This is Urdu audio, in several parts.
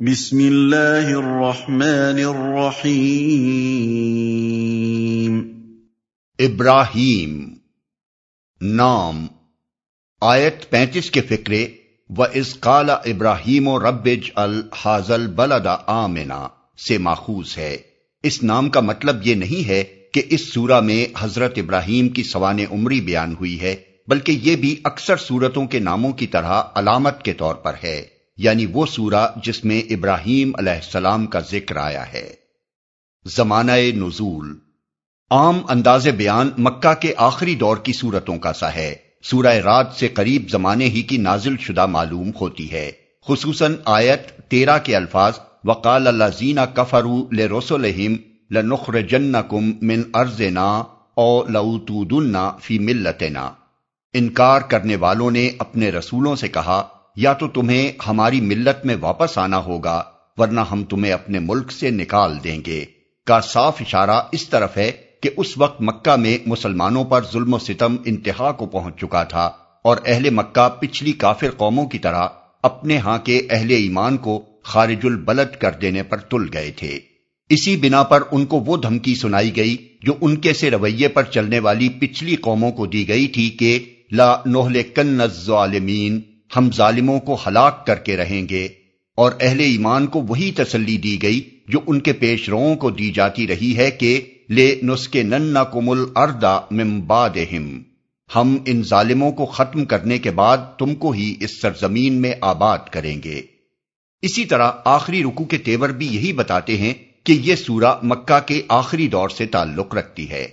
بسم اللہ الرحمن الرحیم ابراہیم نام آیت پینتیس کے فکرے و از قال ابراہیم و ربج الحاظل بلدا آمنا سے ماخوذ ہے۔ اس نام کا مطلب یہ نہیں ہے کہ اس سورہ میں حضرت ابراہیم کی سوان عمری بیان ہوئی ہے، بلکہ یہ بھی اکثر صورتوں کے ناموں کی طرح علامت کے طور پر ہے۔ یعنی وہ سورہ جس میں ابراہیم علیہ السلام کا ذکر آیا ہے۔ زمانہ نزول۔ عام انداز بیان مکہ کے آخری دور کی صورتوں کا سا ہے۔ سورہ رات سے قریب زمانے ہی کی نازل شدہ معلوم ہوتی ہے۔ خصوصاً آیت تیرہ کے الفاظ، وقال اللہ زینہ کفرو لسولہم لنخر جن کم من ارزنا او لوتودنا فی ملتنا۔ انکار کرنے والوں نے اپنے رسولوں سے کہا یا تو تمہیں ہماری ملت میں واپس آنا ہوگا، ورنہ ہم تمہیں اپنے ملک سے نکال دیں گے۔ کا صاف اشارہ اس طرف ہے کہ اس وقت مکہ میں مسلمانوں پر ظلم و ستم انتہا کو پہنچ چکا تھا اور اہل مکہ پچھلی کافر قوموں کی طرح اپنے ہاں کے اہل ایمان کو خارج البلد کر دینے پر تل گئے تھے۔ اسی بنا پر ان کو وہ دھمکی سنائی گئی جو ان کے سے رویے پر چلنے والی پچھلی قوموں کو دی گئی تھی کہ لا نوہل کن الظالمین ہم ظالموں کو ہلاک کر کے رہیں گے اور اہل ایمان کو وہی تسلی دی گئی جو ان کے پیش روؤں کو دی جاتی رہی ہے کہ لے نسخے نن کمل اردا ممباد ہم ان ظالموں کو ختم کرنے کے بعد تم کو ہی اس سرزمین میں آباد کریں گے۔ اسی طرح آخری رکو کے تیور بھی یہی بتاتے ہیں کہ یہ سورہ مکہ کے آخری دور سے تعلق رکھتی ہے۔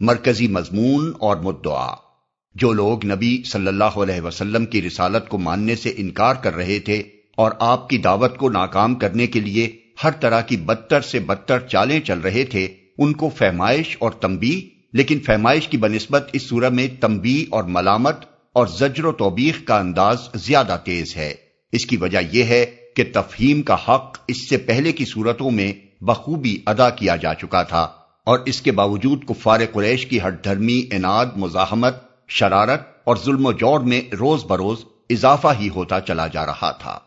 مرکزی مضمون اور مدعا۔ جو لوگ نبی صلی اللہ علیہ وسلم کی رسالت کو ماننے سے انکار کر رہے تھے اور آپ کی دعوت کو ناکام کرنے کے لیے ہر طرح کی بدتر سے بدتر چالیں چل رہے تھے، ان کو فہمائش اور تمبی لیکن فہمائش کی بنسبت اس سورہ میں تمبی اور ملامت اور زجر و توبیخ کا انداز زیادہ تیز ہے۔ اس کی وجہ یہ ہے کہ تفہیم کا حق اس سے پہلے کی صورتوں میں بخوبی ادا کیا جا چکا تھا اور اس کے باوجود کفار قریش کی ہر دھرمی اناد مزاحمت شرارت اور ظلم و جوڑ میں روز بروز اضافہ ہی ہوتا چلا جا رہا تھا۔